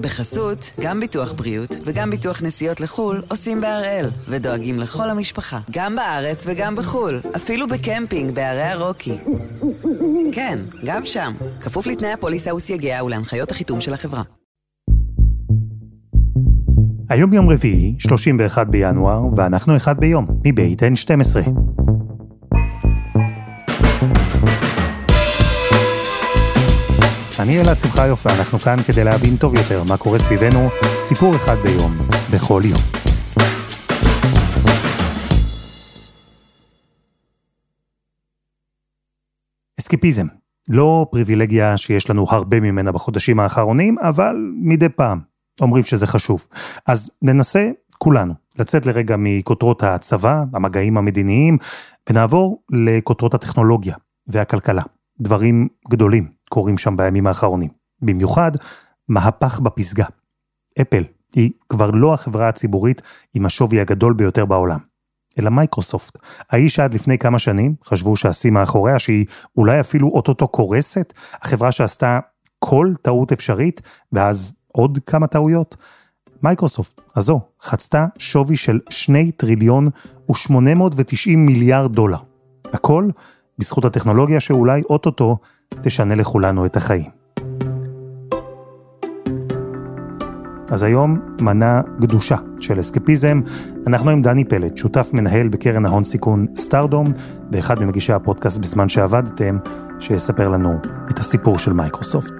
בחסות, גם ביטוח בריאות וגם ביטוח נסיעות לחו"ל עושים בהראל, ודואגים לכל המשפחה, גם בארץ וגם בחו"ל, אפילו בקמפינג בערי הרוקי. כן, גם שם, כפוף לתנאי הפוליסה וסייגיה ולהנחיות החיתום של החברה. היום יום רביעי, 31 בינואר, ואנחנו אחד ביום, מבית N12. אני אלעד שמחיוף ואנחנו כאן כדי להבין טוב יותר מה קורה סביבנו, סיפור אחד ביום, בכל יום. אסקיפיזם, לא פריבילגיה שיש לנו הרבה ממנה בחודשים האחרונים, אבל מדי פעם אומרים שזה חשוב. אז ננסה כולנו לצאת לרגע מכותרות הצבא, המגעים המדיניים, ונעבור לכותרות הטכנולוגיה והכלכלה. דברים גדולים קורים שם בימים האחרונים. במיוחד, מהפך בפסגה. אפל היא כבר לא החברה הציבורית עם השווי הגדול ביותר בעולם, אלא מייקרוסופט. האיש שעד לפני כמה שנים חשבו שהשיא מאחוריה, שהיא אולי אפילו אוטוטו קורסת, החברה שעשתה כל טעות אפשרית, ואז עוד כמה טעויות. מייקרוסופט הזו חצתה שווי של 2 טריליון ו-890 מיליארד דולר. הכל בזכות הטכנולוגיה שאולי אוטוטו תשנה לכולנו את החיים. אז היום מנה גדושה של אסקפיזם. אנחנו עם דני פלד, שותף מנהל בקרן ההון סיכון סטארדום, ואחד ממגישי הפודקאסט בזמן שעבדתם, שיספר לנו את הסיפור של מייקרוסופט.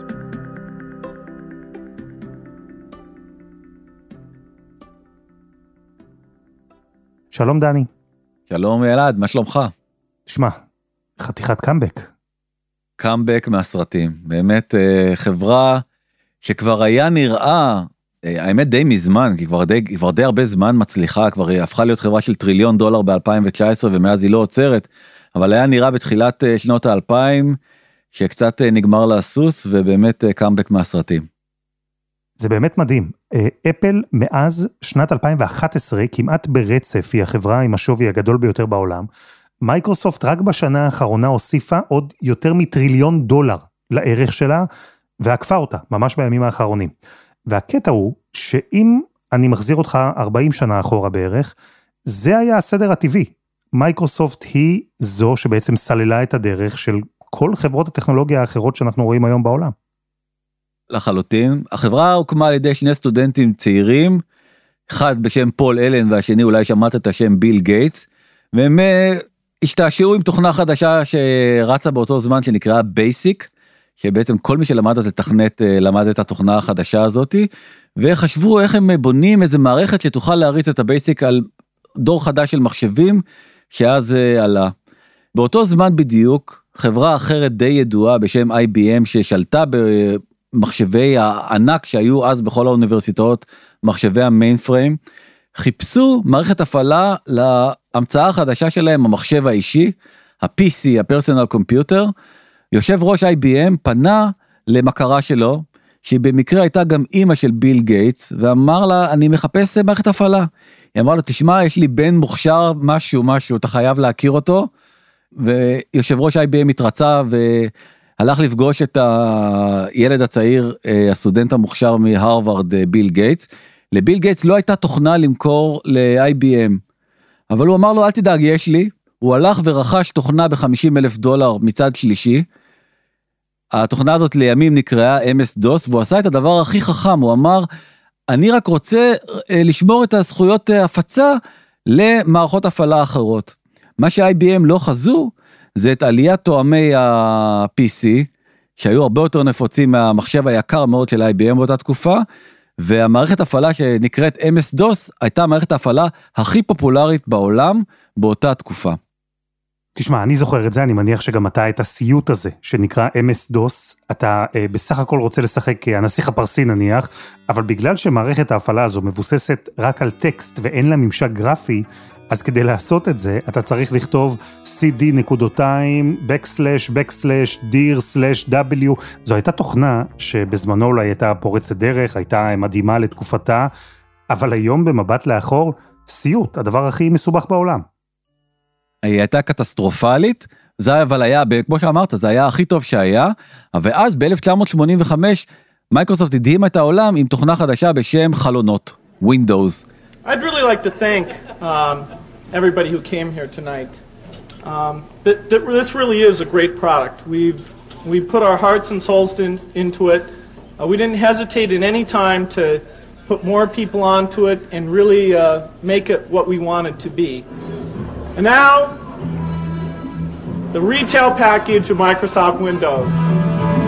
שלום דני. שלום אלעד, מה שלומך? שמע, חתיכת קאמבק. קאמבק מהסרטים, באמת אה, חברה שכבר היה נראה, אה, האמת די מזמן, כי כבר די, כבר די הרבה זמן מצליחה, כבר היא הפכה להיות חברה של טריליון דולר ב-2019 ומאז היא לא עוצרת, אבל היה נראה בתחילת אה, שנות האלפיים שקצת נגמר לה הסוס ובאמת קאמבק מהסרטים. זה באמת מדהים. אפל מאז שנת 2011 כמעט ברצף היא החברה עם השווי הגדול ביותר בעולם. מייקרוסופט רק בשנה האחרונה הוסיפה עוד יותר מטריליון דולר לערך שלה, ועקפה אותה, ממש בימים האחרונים. והקטע הוא, שאם אני מחזיר אותך 40 שנה אחורה בערך, זה היה הסדר הטבעי. מייקרוסופט היא זו שבעצם סללה את הדרך של כל חברות הטכנולוגיה האחרות שאנחנו רואים היום בעולם. לחלוטין. החברה הוקמה על ידי שני סטודנטים צעירים, אחד בשם פול אלן והשני אולי שמעת את השם ביל גייטס, והם אה, השתעשעו עם תוכנה חדשה שרצה באותו זמן שנקראה בייסיק, שבעצם כל מי שלמד את לתכנת אה, למד את התוכנה החדשה הזאתי, וחשבו איך הם בונים איזה מערכת שתוכל להריץ את הבייסיק על דור חדש של מחשבים, שאז אה, עלה. באותו זמן בדיוק, חברה אחרת די ידועה בשם IBM ששלטה במחשבי הענק שהיו אז בכל האוניברסיטאות, מחשבי ה mainframe, חיפשו מערכת הפעלה להמצאה החדשה שלהם, המחשב האישי, ה-PC, ה personal computer. יושב ראש IBM פנה למכרה שלו, שהיא במקרה הייתה גם אימא של ביל גייטס, ואמר לה, אני מחפש מערכת הפעלה. היא אמרה לו, תשמע, יש לי בן מוכשר, משהו, משהו, אתה חייב להכיר אותו. ויושב ראש IBM התרצה והלך לפגוש את הילד הצעיר, אה, הסטודנט המוכשר מהרווארד, אה, ביל גייטס. לביל גייטס לא הייתה תוכנה למכור ל-IBM, אבל הוא אמר לו אל תדאג יש לי, הוא הלך ורכש תוכנה ב-50 אלף דולר מצד שלישי. התוכנה הזאת לימים נקראה MS DOS והוא עשה את הדבר הכי חכם, הוא אמר אני רק רוצה אה, לשמור את הזכויות אה, הפצה למערכות הפעלה אחרות. מה ש-IBM לא חזו זה את עליית תואמי ה-PC שהיו הרבה יותר נפוצים מהמחשב היקר מאוד של IBM באותה תקופה והמערכת הפעלה שנקראת MS DOS הייתה מערכת ההפעלה הכי פופולרית בעולם באותה תקופה. תשמע, אני זוכר את זה, אני מניח שגם אתה את הסיוט הזה, שנקרא MS DOS, אתה אה, בסך הכל רוצה לשחק אה, הנסיך הפרסי נניח, אבל בגלל שמערכת ההפעלה הזו מבוססת רק על טקסט ואין לה ממשק גרפי, אז כדי לעשות את זה, אתה צריך לכתוב cd נקודותיים, backslash, backslash, dir, slash, w. זו הייתה תוכנה שבזמנו אולי הייתה פורצת דרך, הייתה מדהימה לתקופתה, אבל היום במבט לאחור, סיוט, הדבר הכי מסובך בעולם. היא הייתה קטסטרופלית, זה אבל היה, כמו שאמרת, זה היה הכי טוב שהיה, ואז ב-1985, מייקרוסופט הדהימה את העולם עם תוכנה חדשה בשם חלונות, Windows. I'd really like to thank um, everybody who came here tonight. Um, that, that this really is a great product. We've we put our hearts and souls in, into it. Uh, we didn't hesitate at any time to put more people onto it and really uh, make it what we wanted to be. And now, the retail package of Microsoft Windows.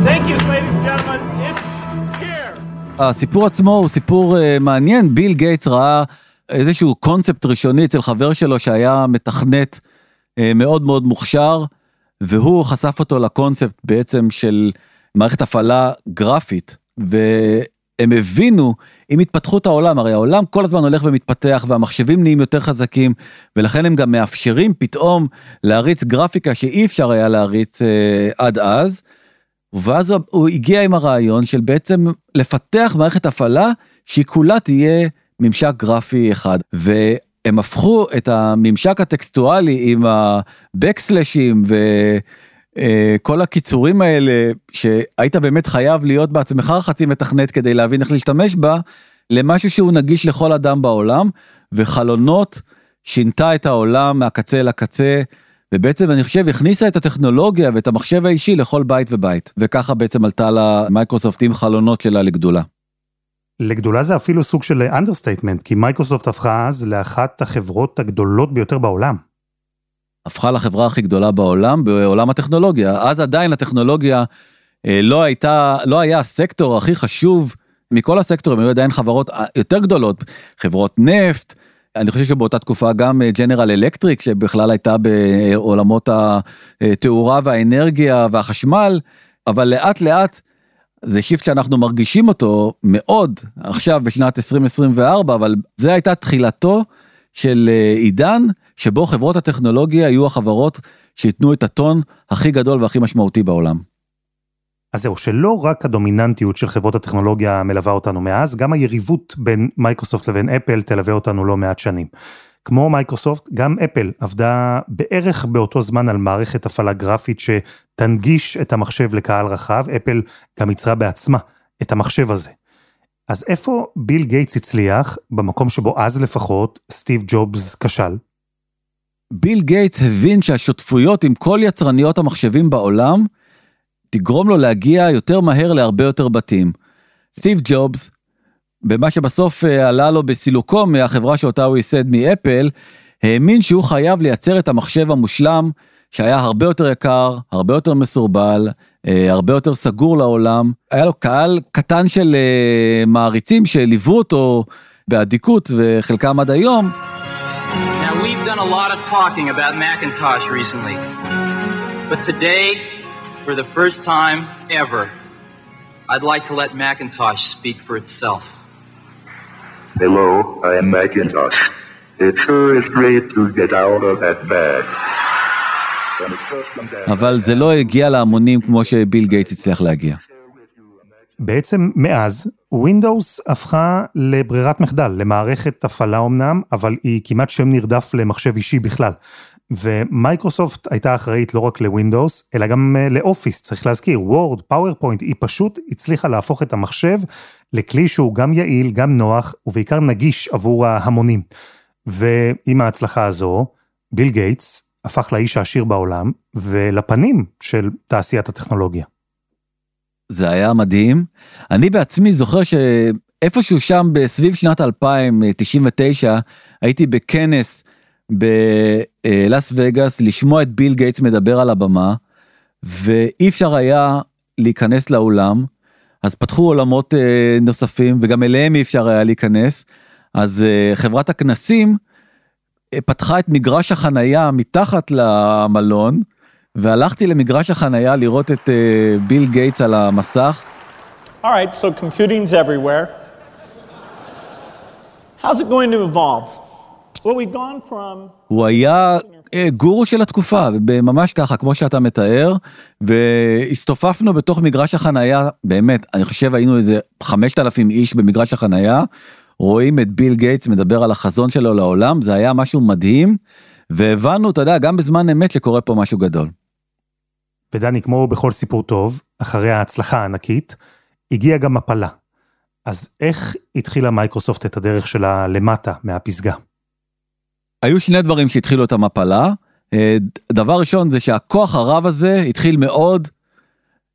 Thank you, ladies and gentlemen. It's here. הסיפור עצמו הוא סיפור uh, מעניין, ביל גייטס ראה איזשהו קונספט ראשוני אצל חבר שלו שהיה מתכנת uh, מאוד מאוד מוכשר, והוא חשף אותו לקונספט בעצם של מערכת הפעלה גרפית, והם הבינו עם התפתחות העולם, הרי העולם כל הזמן הולך ומתפתח והמחשבים נהיים יותר חזקים, ולכן הם גם מאפשרים פתאום להריץ גרפיקה שאי אפשר היה להריץ uh, עד אז. ואז הוא הגיע עם הרעיון של בעצם לפתח מערכת הפעלה שהיא כולה תהיה ממשק גרפי אחד והם הפכו את הממשק הטקסטואלי עם הבקסלשים וכל הקיצורים האלה שהיית באמת חייב להיות בעצמך חצי מתכנת כדי להבין איך להשתמש בה למשהו שהוא נגיש לכל אדם בעולם וחלונות שינתה את העולם מהקצה לקצה. ובעצם אני חושב הכניסה את הטכנולוגיה ואת המחשב האישי לכל בית ובית וככה בעצם עלתה למייקרוסופט עם חלונות שלה לגדולה. לגדולה זה אפילו סוג של understatement כי מייקרוסופט הפכה אז לאחת החברות הגדולות ביותר בעולם. הפכה לחברה הכי גדולה בעולם בעולם הטכנולוגיה אז עדיין הטכנולוגיה אה, לא הייתה לא היה הסקטור הכי חשוב מכל הסקטורים היו עדיין חברות אה, יותר גדולות חברות נפט. אני חושב שבאותה תקופה גם ג'נרל אלקטריק שבכלל הייתה בעולמות התאורה והאנרגיה והחשמל אבל לאט לאט זה shift שאנחנו מרגישים אותו מאוד עכשיו בשנת 2024 אבל זה הייתה תחילתו של עידן שבו חברות הטכנולוגיה יהיו החברות שייתנו את הטון הכי גדול והכי משמעותי בעולם. אז זהו, שלא רק הדומיננטיות של חברות הטכנולוגיה מלווה אותנו מאז, גם היריבות בין מייקרוסופט לבין אפל תלווה אותנו לא מעט שנים. כמו מייקרוסופט, גם אפל עבדה בערך באותו זמן על מערכת הפעלה גרפית שתנגיש את המחשב לקהל רחב, אפל גם ייצרה בעצמה את המחשב הזה. אז איפה ביל גייטס הצליח, במקום שבו אז לפחות סטיב ג'ובס כשל? ביל גייטס הבין שהשותפויות עם כל יצרניות המחשבים בעולם, תגרום לו להגיע יותר מהר להרבה יותר בתים. סטיב ג'ובס, במה שבסוף אה, עלה לו בסילוקו מהחברה שאותה הוא ייסד מאפל, האמין שהוא חייב לייצר את המחשב המושלם שהיה הרבה יותר יקר, הרבה יותר מסורבל, אה, הרבה יותר סגור לעולם. היה לו קהל קטן של אה, מעריצים שליוו אותו באדיקות וחלקם עד היום. We've I'd like to let Macintosh speak for itself. Hello, I am Macintosh. It sure is great to get out of that bag. אבל זה לא הגיע להמונים כמו שביל גייטס הצליח להגיע. בעצם מאז, Windows הפכה לברירת מחדל, למערכת הפעלה אמנם, אבל היא כמעט שם נרדף למחשב אישי בכלל. ומייקרוסופט הייתה אחראית לא רק לווינדוס, אלא גם אה, לאופיס, צריך להזכיר, וורד, פאורפוינט, היא פשוט הצליחה להפוך את המחשב לכלי שהוא גם יעיל, גם נוח, ובעיקר נגיש עבור ההמונים. ועם ההצלחה הזו, ביל גייטס הפך לאיש העשיר בעולם, ולפנים של תעשיית הטכנולוגיה. זה היה מדהים. אני בעצמי זוכר שאיפשהו שם בסביב שנת 2099 הייתי בכנס בלאס וגאס לשמוע את ביל גייטס מדבר על הבמה ואי אפשר היה להיכנס לאולם אז פתחו עולמות אה, נוספים וגם אליהם אי אפשר היה להיכנס אז אה, חברת הכנסים אה, פתחה את מגרש החנייה מתחת למלון והלכתי למגרש החנייה לראות את ביל גייטס על המסך. All right, so computing's everywhere. How's it going to evolve? הוא היה אה, גורו של התקופה, ממש ככה, כמו שאתה מתאר, והסתופפנו בתוך מגרש החנייה, באמת, אני חושב היינו איזה 5,000 איש במגרש החנייה, רואים את ביל גייטס מדבר על החזון שלו לעולם, זה היה משהו מדהים, והבנו, אתה יודע, גם בזמן אמת שקורה פה משהו גדול. ודני, כמו בכל סיפור טוב, אחרי ההצלחה הענקית, הגיעה גם מפלה. אז איך התחילה מייקרוסופט את הדרך שלה למטה, מהפסגה? היו שני דברים שהתחילו את המפלה. אה, דבר ראשון זה שהכוח הרב הזה התחיל מאוד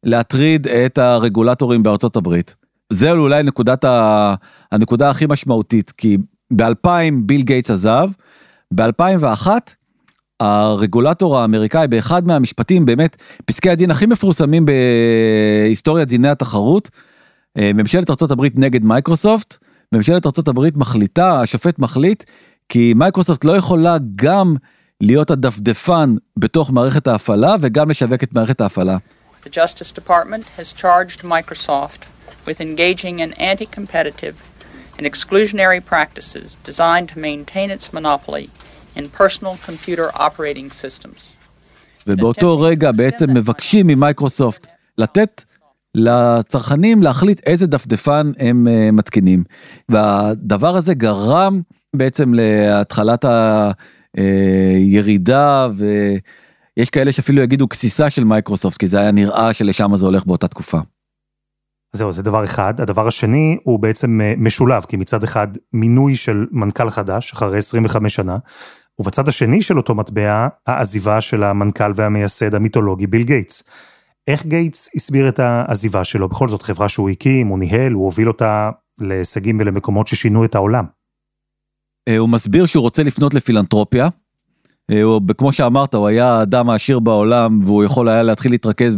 להטריד את הרגולטורים בארצות הברית. זה אולי נקודת ה... הנקודה הכי משמעותית כי ב-2000 ביל גייטס עזב, ב-2001 הרגולטור האמריקאי באחד מהמשפטים באמת פסקי הדין הכי מפורסמים בהיסטוריית דיני התחרות אה, ממשלת ארה"ב נגד מייקרוסופט ממשלת ארה"ב מחליטה השופט מחליט כי מייקרוסופט לא יכולה גם להיות הדפדפן בתוך מערכת ההפעלה וגם לשווק את מערכת ההפעלה. The Justice Department has charged Microsoft with engaging in anti-competitive and exclusionary practices designed to maintain its monopoly in personal computer operating systems. ובאותו רגע בעצם מבקשים ממייקרוסופט לתת לצרכנים להחליט איזה דפדפן הם אה, מתקינים. והדבר הזה גרם בעצם להתחלת הירידה ויש כאלה שאפילו יגידו גסיסה של מייקרוסופט כי זה היה נראה שלשם זה הולך באותה תקופה. זהו, זה דבר אחד. הדבר השני הוא בעצם אה, משולב, כי מצד אחד מינוי של מנכ"ל חדש אחרי 25 שנה, ובצד השני של אותו מטבע, העזיבה של המנכ"ל והמייסד המיתולוגי ביל גייטס. איך גייטס הסביר את העזיבה שלו? בכל זאת חברה שהוא הקים, הוא ניהל, הוא הוביל אותה להישגים ולמקומות ששינו את העולם. אה, הוא מסביר שהוא רוצה לפנות לפילנטרופיה. אה, הוא, כמו שאמרת, הוא היה האדם העשיר בעולם והוא יכול היה להתחיל להתרכז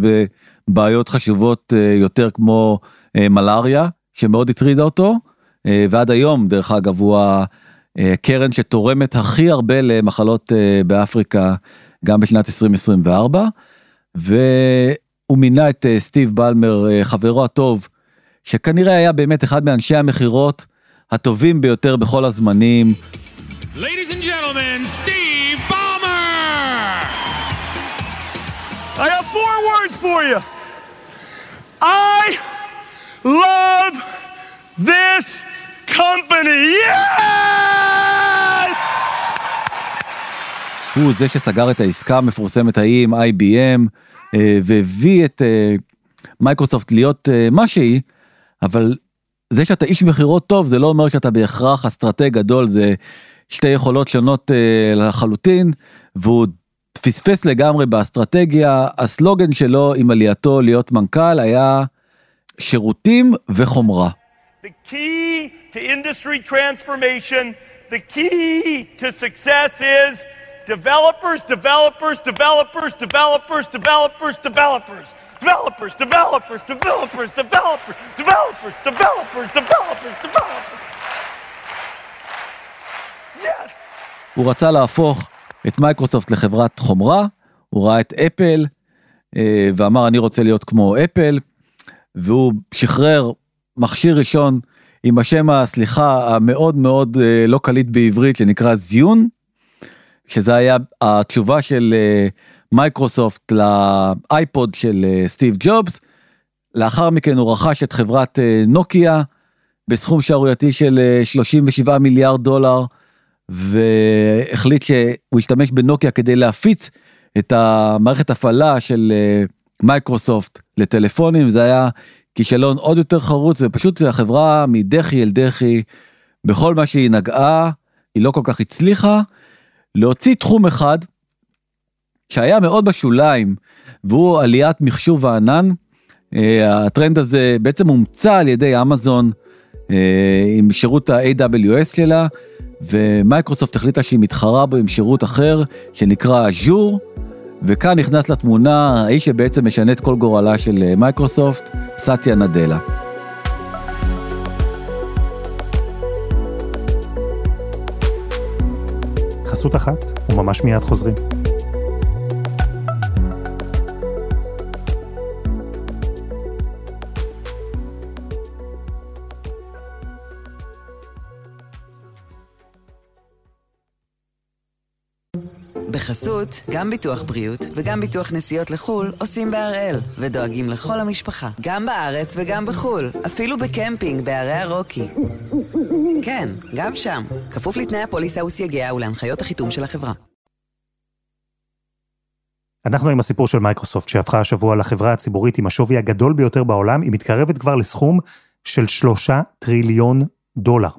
בבעיות חשובות אה, יותר כמו מלאריה, שמאוד הטרידה אותו, ועד היום, דרך אגב, הוא הקרן שתורמת הכי הרבה למחלות באפריקה, גם בשנת 2024. והוא מינה את סטיב בלמר, חברו הטוב, שכנראה היה באמת אחד מאנשי המכירות הטובים ביותר בכל הזמנים. Ladies and gentlemen, Steve Ballmer! I have four words for you. I love this company. Yes! הוא זה שסגר את העסקה המפורסמת ההיא עם IBM אה, והביא את אה, מייקרוסופט להיות אה, מה שהיא, אבל זה שאתה איש מכירות טוב זה לא אומר שאתה בהכרח אסטרטג גדול זה שתי יכולות שונות אה, לחלוטין והוא פספס לגמרי באסטרטגיה הסלוגן שלו עם עלייתו להיות מנכ"ל היה שירותים וחומרה. The key to industry transformation, the key to success is developers, developers, developers, developers, developers, developers. developers, developers, developers, developers, developers, developers, developers, developers. Yes! הוא רצה להפוך את מייקרוסופט לחברת חומרה, הוא ראה את אפל אה, ואמר אני רוצה להיות כמו אפל, והוא שחרר מכשיר ראשון עם השם הסליחה המאוד מאוד אה, לא קליט בעברית שנקרא Zune, שזה היה התשובה של אה, מייקרוסופט לאייפוד של אה, סטיב ג'ובס. לאחר מכן הוא רכש את חברת אה, נוקיה בסכום שערורייתי של 37 אה, מיליארד דולר והחליט שהוא ישתמש בנוקיה כדי להפיץ את המערכת הפעלה של מייקרוסופט לטלפונים. זה היה כישלון עוד יותר חרוץ ופשוט החברה מדחי אל דחי. בכל מה שהיא נגעה היא לא כל כך הצליחה. להוציא תחום אחד שהיה מאוד בשוליים והוא עליית מחשוב הענן. אה, הטרנד הזה בעצם הומצא על ידי אמזון אה, עם שירות ה-AWS שלה ומייקרוסופט החליטה שהיא מתחרה בו עם שירות אחר שנקרא אג'ור וכאן נכנס לתמונה האיש שבעצם משנה את כל גורלה של אה, מייקרוסופט, סאטיה נאדלה. חסות אחת וממש מיד חוזרים. בחסות, גם ביטוח בריאות וגם ביטוח נסיעות לחו"ל עושים בהראל, ודואגים לכל המשפחה, גם בארץ וגם בחו"ל, אפילו בקמפינג בהרי הרוקי. כן, גם שם, כפוף לתנאי הפוליסה וסייגיה ולהנחיות החיתום של החברה. אנחנו עם הסיפור של מייקרוסופט, שהפכה השבוע לחברה הציבורית עם השווי הגדול ביותר בעולם, היא מתקרבת כבר לסכום של שלושה טריליון דולר.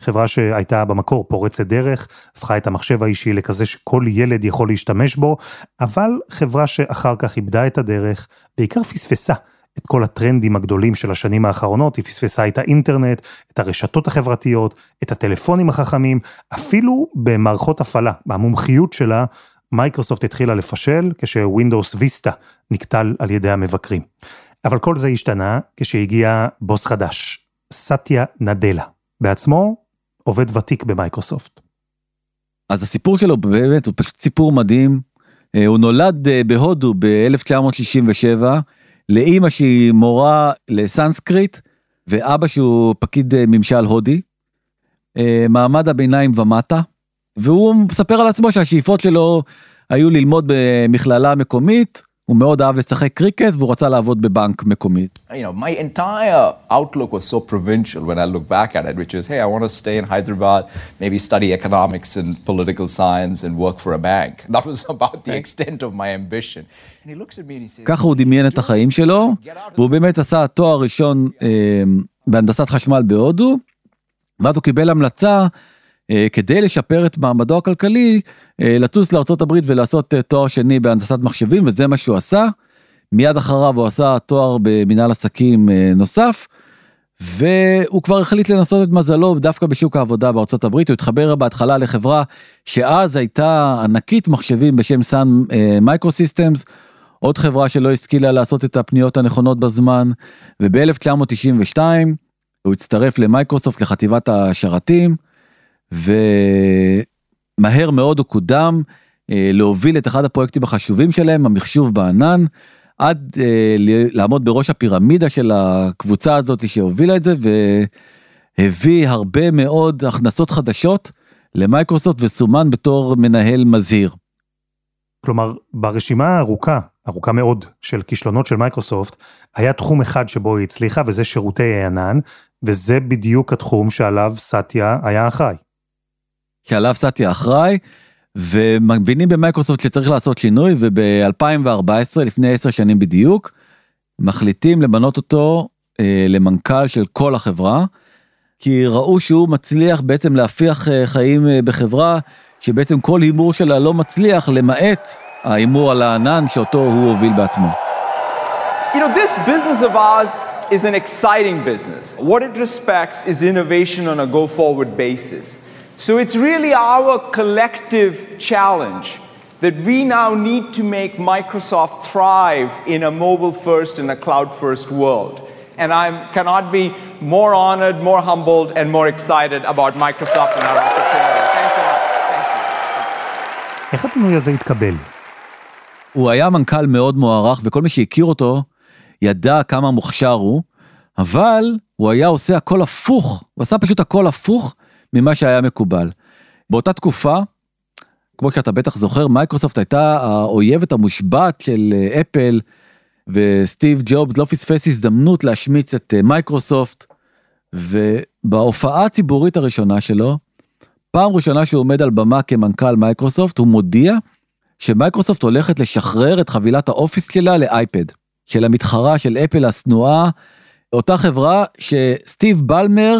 חברה שהייתה במקור פורצת דרך, הפכה את המחשב האישי לכזה שכל ילד יכול להשתמש בו, אבל חברה שאחר כך איבדה את הדרך, בעיקר פספסה את כל הטרנדים הגדולים של השנים האחרונות, היא פספסה את האינטרנט, את הרשתות החברתיות, את הטלפונים החכמים, אפילו במערכות הפעלה, המומחיות שלה, מייקרוסופט התחילה לפשל כשווינדוס ויסטה נקטל על ידי המבקרים. אבל כל זה השתנה כשהגיע בוס חדש, סטיה נדלה, בעצמו עובד ותיק במייקרוסופט. אז הסיפור שלו באמת הוא פשוט סיפור מדהים. אה, הוא נולד אה, בהודו ב-1967 לאימא שהיא מורה לסנסקריט ואבא שהוא פקיד אה, ממשל הודי. מעמד הביניים ומטה. והוא מספר על עצמו שהשאיפות שלו היו ללמוד במכללה מקומית הוא מאוד אהב לשחק קריקט והוא רצה לעבוד בבנק מקומי. You know, my entire outlook was so provincial when I look back at it, which is, hey, I want to stay in Hyderabad, maybe study economics and political science and work for a bank. That was about the extent of my ambition. And he looks at me and he says... ככה הוא דמיין את החיים שלו, והוא באמת עשה תואר ראשון אה, בהנדסת חשמל בהודו, ואז הוא קיבל המלצה אה, כדי לשפר את מעמדו הכלכלי אה, לטוס לארה"ב ולעשות אה, תואר שני בהנדסת מחשבים וזה מה שהוא עשה. מיד אחריו הוא עשה תואר במנהל עסקים נוסף. והוא כבר החליט לנסות את מזלו דווקא בשוק העבודה בארצות הברית הוא התחבר בהתחלה לחברה שאז הייתה ענקית מחשבים בשם Sun Microsystems עוד חברה שלא השכילה לעשות את הפניות הנכונות בזמן וב-1992 הוא הצטרף למייקרוסופט לחטיבת השרתים. ומהר מאוד הוא קודם אה, להוביל את אחד הפרויקטים החשובים שלהם, המחשוב בענן, עד אה, לעמוד בראש הפירמידה של הקבוצה הזאת שהובילה את זה, והביא הרבה מאוד הכנסות חדשות למייקרוסופט וסומן בתור מנהל מזהיר. כלומר, ברשימה הארוכה, ארוכה מאוד, של כישלונות של מייקרוסופט, היה תחום אחד שבו היא הצליחה, וזה שירותי הענן, וזה בדיוק התחום שעליו סטיה היה אחראי. שעליו סטיה אחראי ומבינים במייקרוסופט שצריך לעשות שינוי וב-2014 לפני 10 שנים בדיוק מחליטים למנות אותו אה, למנכ"ל של כל החברה כי ראו שהוא מצליח בעצם להפיח אה, חיים אה, בחברה שבעצם כל הימור שלה לא מצליח למעט ההימור על הענן שאותו הוא הוביל בעצמו. You know, this business of ours is an exciting business. What it respects is innovation on a go forward basis. So it's really our collective challenge that we now need to make Microsoft thrive in a mobile first and a cloud first world. And I cannot be more honored, more humbled, and more excited about Microsoft and our opportunity. Thank you. איך הפינוי הזה התקבל? הוא היה מנכ"ל מאוד מוערך וכל מי שהכיר אותו ידע כמה מוכשר הוא, אבל הוא היה עושה הכל הפוך, הוא עשה פשוט הכל הפוך ממה שהיה מקובל. באותה תקופה, כמו שאתה בטח זוכר, מייקרוסופט הייתה האויבת המושבעת של אה, אפל, וסטיב ג'ובס לא פספס הזדמנות להשמיץ את אה, מייקרוסופט, ובהופעה הציבורית הראשונה שלו, פעם ראשונה שהוא עומד על במה כמנכ"ל מייקרוסופט, הוא מודיע שמייקרוסופט הולכת לשחרר את חבילת האופיס שלה לאייפד, של המתחרה של אפל השנואה, אותה חברה שסטיב בלמר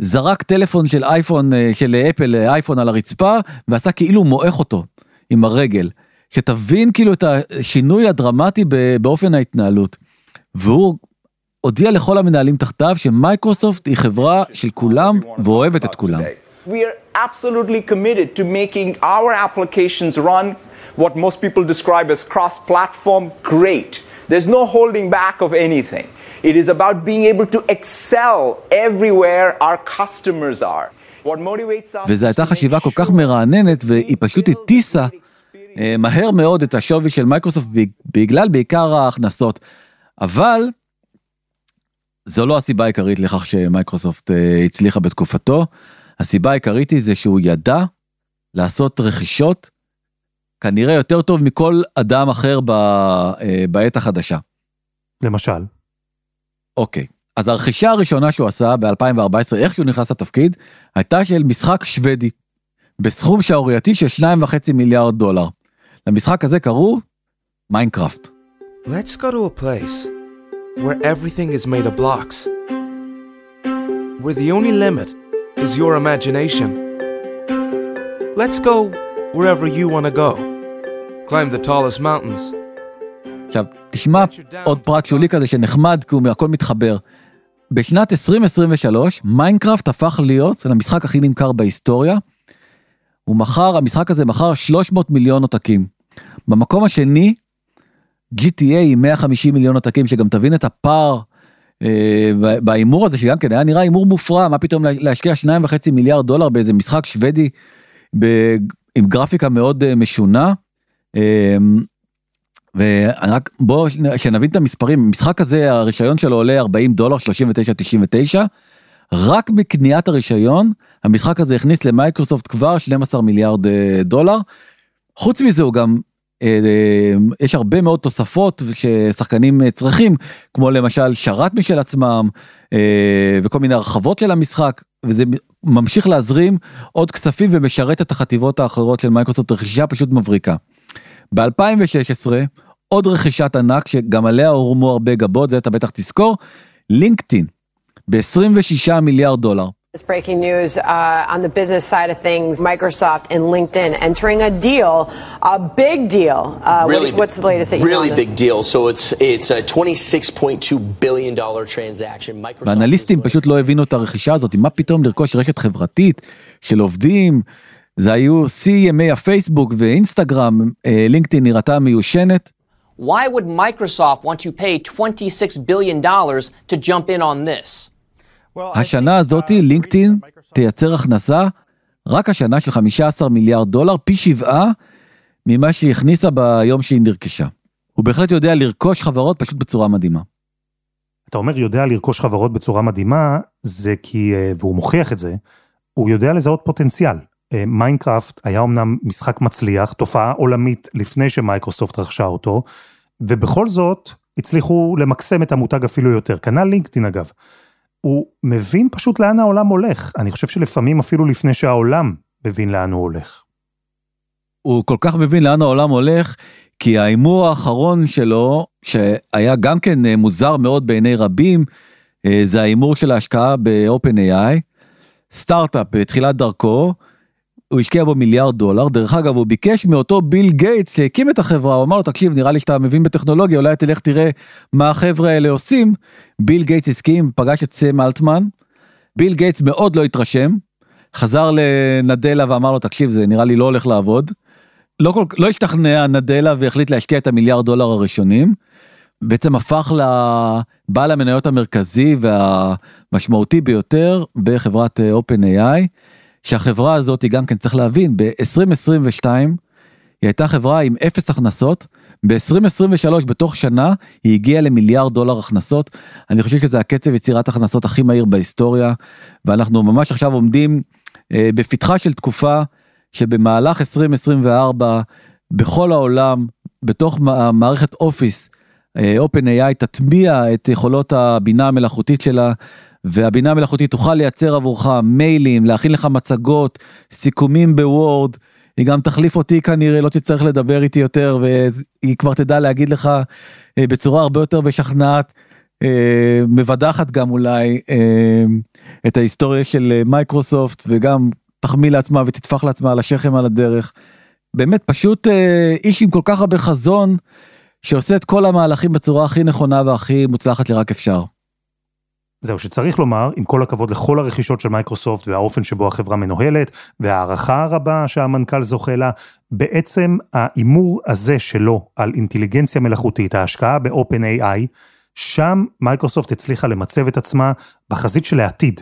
זרק טלפון של אייפון, אה, של אפל אה, אייפון על הרצפה, ועשה כאילו מועך אותו עם הרגל. שתבין כאילו את השינוי הדרמטי באופן ההתנהלות. והוא הודיע לכל המנהלים תחתיו שמייקרוסופט היא חברה של כולם ואוהבת את כולם. We are absolutely committed to making our applications run what most people describe as cross-platform great. There's no holding back of anything. It is about being able to excel everywhere our customers are. וזו הייתה חשיבה כל כך מרעננת והיא פשוט הטיסה אה, מהר מאוד את השווי של מייקרוסופט בגלל בעיקר ההכנסות. אבל זו לא הסיבה העיקרית לכך שמייקרוסופט אה, הצליחה בתקופתו. הסיבה העיקרית היא זה שהוא ידע לעשות רכישות כנראה יותר טוב מכל אדם אחר אה, בעת החדשה. למשל? אוקיי, אז הרכישה הראשונה שהוא עשה ב-2014, איך שהוא נכנס לתפקיד, הייתה של משחק שוודי, בסכום שערורייתי של 2.5 מיליארד דולר. למשחק הזה קראו מיינקראפט. Let's go to a place where everything is made of blocks. Where the only limit is your imagination. Let's go wherever you want to go. Climb the tallest mountains. עכשיו, תשמע עוד פרט שולי כזה שנחמד כי הוא הכל מתחבר. בשנת 2023 מיינקראפט הפך להיות המשחק הכי נמכר בהיסטוריה. הוא מכר, המשחק הזה מכר 300 מיליון עותקים. במקום השני, GTA עם 150 מיליון עותקים, שגם תבין את הפער אה, בהימור הזה, שגם כן היה נראה הימור מופרע, מה פתאום להשקיע 2.5 מיליארד דולר באיזה משחק שוודי ב, עם גרפיקה מאוד אה, משונה. אה, ורק בוא שנבין את המספרים המשחק הזה הרישיון שלו עולה 40 דולר 39.99 רק בקניית הרישיון המשחק הזה הכניס למייקרוסופט כבר 12 מיליארד אה, דולר. חוץ מזה הוא גם אה, אה, יש הרבה מאוד תוספות ששחקנים צריכים כמו למשל שרת משל עצמם וכל מיני הרחבות של המשחק וזה ממשיך להזרים עוד כספים ומשרת את החטיבות האחרות של מייקרוסופט רכישה פשוט מבריקה. ב-2016 עוד רכישת ענק שגם עליה הורמו הרבה גבות זה אתה בטח תזכור לינקדאין ב-26 מיליארד דולר. This breaking news uh, on the business side of things, Microsoft and LinkedIn entering a deal, a big deal. Uh, really, what, what's the latest that you Really big deal. So it's it's a 26.2 billion dollar transaction. ואנליסטים פשוט לא הבינו את הרכישה הזאת, מה פתאום לרכוש רשת חברתית של עובדים, זה היו שיא ימי הפייסבוק ואינסטגרם, לינקדאין נראתה מיושנת. Why would Microsoft want to pay 26 billion dollars to jump in on this? השנה הזאתי לינקדאין תייצר הכנסה רק השנה של 15 מיליארד דולר פי שבעה ממה שהיא הכניסה ביום שהיא נרכשה. הוא בהחלט יודע לרכוש חברות פשוט בצורה מדהימה. אתה אומר יודע לרכוש חברות בצורה מדהימה, זה כי, והוא מוכיח את זה, הוא יודע לזהות פוטנציאל. מיינקראפט היה אמנם משחק מצליח, תופעה עולמית לפני שמייקרוסופט רכשה אותו, ובכל זאת הצליחו למקסם את המותג אפילו יותר. כנ"ל לינקדאין אגב. הוא מבין פשוט לאן העולם הולך. אני חושב שלפעמים אפילו לפני שהעולם מבין לאן הוא הולך. הוא כל כך מבין לאן העולם הולך, כי ההימור האחרון שלו, שהיה גם כן אה, מוזר מאוד בעיני רבים, אה, זה ההימור של ההשקעה ב-OpenAI, סטארט-אפ בתחילת דרכו, הוא השקיע בו מיליארד דולר דרך אגב הוא ביקש מאותו ביל גייטס שהקים את החברה הוא אמר לו תקשיב נראה לי שאתה מבין בטכנולוגיה אולי תלך תראה מה החברה האלה עושים. ביל גייטס הסכים פגש את סם אלטמן. ביל גייטס מאוד לא התרשם. חזר לנדלה ואמר לו תקשיב זה נראה לי לא הולך לעבוד. לא, כל, לא השתכנע נדלה והחליט להשקיע את המיליארד דולר הראשונים. בעצם הפך לבעל המניות המרכזי והמשמעותי ביותר בחברת OpenAI. שהחברה הזאת גם כן צריך להבין ב-2022 היא הייתה חברה עם אפס הכנסות ב-2023 בתוך שנה היא הגיעה למיליארד דולר הכנסות. אני חושב שזה הקצב יצירת הכנסות הכי מהיר בהיסטוריה ואנחנו ממש עכשיו עומדים אה, בפתחה של תקופה שבמהלך 2024 בכל העולם בתוך מערכת אופיס אה, OpenAI תטמיע את יכולות הבינה המלאכותית שלה והבינה המלאכותית תוכל לייצר עבורך מיילים, להכין לך מצגות, סיכומים בוורד, היא גם תחליף אותי כנראה, לא תצטרך לדבר איתי יותר והיא כבר תדע להגיד לך אה, בצורה הרבה יותר משכנעת, אה, מבדחת גם אולי אה, את ההיסטוריה של מייקרוסופט וגם תחמיא לעצמה ותטפח לעצמה על השכם על הדרך. באמת פשוט איש עם כל כך הרבה חזון שעושה את כל המהלכים בצורה הכי נכונה והכי מוצלחת שרק אפשר. זהו שצריך לומר, עם כל הכבוד לכל הרכישות של מייקרוסופט והאופן שבו החברה מנוהלת, וההערכה הרבה שהמנכ"ל זוכה לה, בעצם ההימור הזה שלו על אינטליגנציה מלאכותית, ההשקעה ב-OpenAI, שם מייקרוסופט הצליחה למצב את עצמה בחזית של העתיד.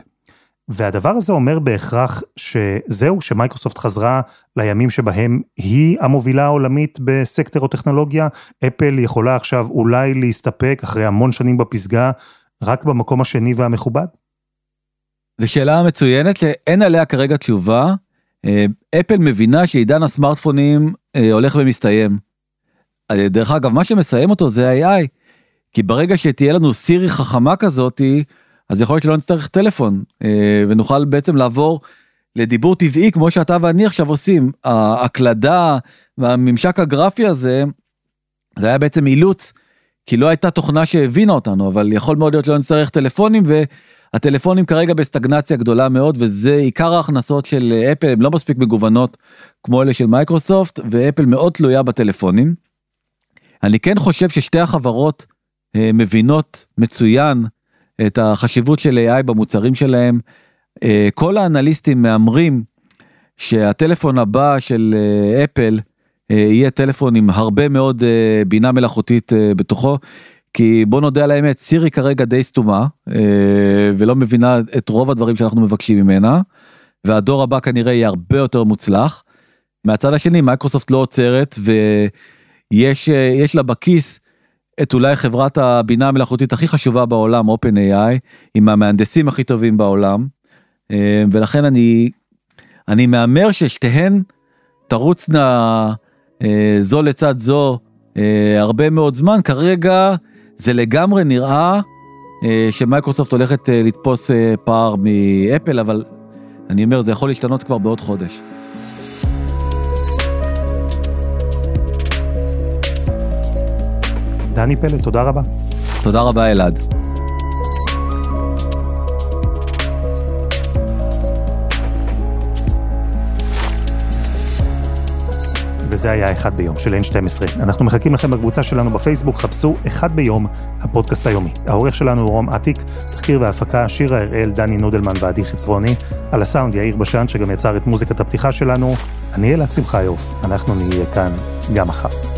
והדבר הזה אומר בהכרח שזהו, שמייקרוסופט חזרה לימים שבהם היא המובילה העולמית בסקטור הטכנולוגיה, אפל יכולה עכשיו אולי להסתפק אחרי המון שנים בפסגה רק במקום השני והמכובד? זו שאלה מצוינת שאין עליה כרגע תשובה. אה, אפל מבינה שעידן הסמארטפונים אה, הולך ומסתיים. אה, דרך אגב מה שמסיים אותו זה AI. כי ברגע שתהיה לנו סירי חכמה כזאתי אז יכול להיות שלא נצטרך טלפון ונוכל בעצם לעבור לדיבור טבעי כמו שאתה ואני עכשיו עושים. ההקלדה והממשק הגרפי הזה זה היה בעצם אילוץ, כי לא הייתה תוכנה שהבינה אותנו, אבל יכול מאוד להיות שלא נצטרך טלפונים, והטלפונים כרגע בסטגנציה גדולה מאוד, וזה עיקר ההכנסות של אפל, הן לא מספיק מגוונות כמו אלה של מייקרוסופט, ואפל מאוד תלויה בטלפונים. אני כן חושב ששתי החברות אה, מבינות מצוין את החשיבות של AI במוצרים שלהם. אה, כל האנליסטים מהמרים שהטלפון הבא של אה, אפל אה, יהיה טלפון עם הרבה מאוד אה, בינה מלאכותית אה, בתוכו. כי בוא נודה על האמת סירי כרגע די סתומה אה, ולא מבינה את רוב הדברים שאנחנו מבקשים ממנה והדור הבא כנראה יהיה הרבה יותר מוצלח. מהצד השני מייקרוסופט לא עוצרת ויש אה, יש לה בכיס את אולי חברת הבינה המלאכותית הכי חשובה בעולם OpenAI עם המהנדסים הכי טובים בעולם אה, ולכן אני אני מהמר ששתיהן תרוצנה אה, זו לצד זו אה, הרבה מאוד זמן כרגע זה לגמרי נראה שמייקרוסופט הולכת לתפוס פער מאפל אבל אני אומר זה יכול להשתנות כבר בעוד חודש. דני פלד, תודה רבה. תודה רבה אלעד. וזה היה אחד ביום של N12. אנחנו מחכים לכם בקבוצה שלנו בפייסבוק, חפשו אחד ביום, הפודקאסט היומי. העורך שלנו הוא רום אטיק, תחקיר והפקה, שירה הראל, דני נודלמן ועדי חצרוני, על הסאונד יאיר בשן שגם יצר את מוזיקת הפתיחה שלנו. אני אלעד שמחיוף, אנחנו נהיה כאן גם מחר.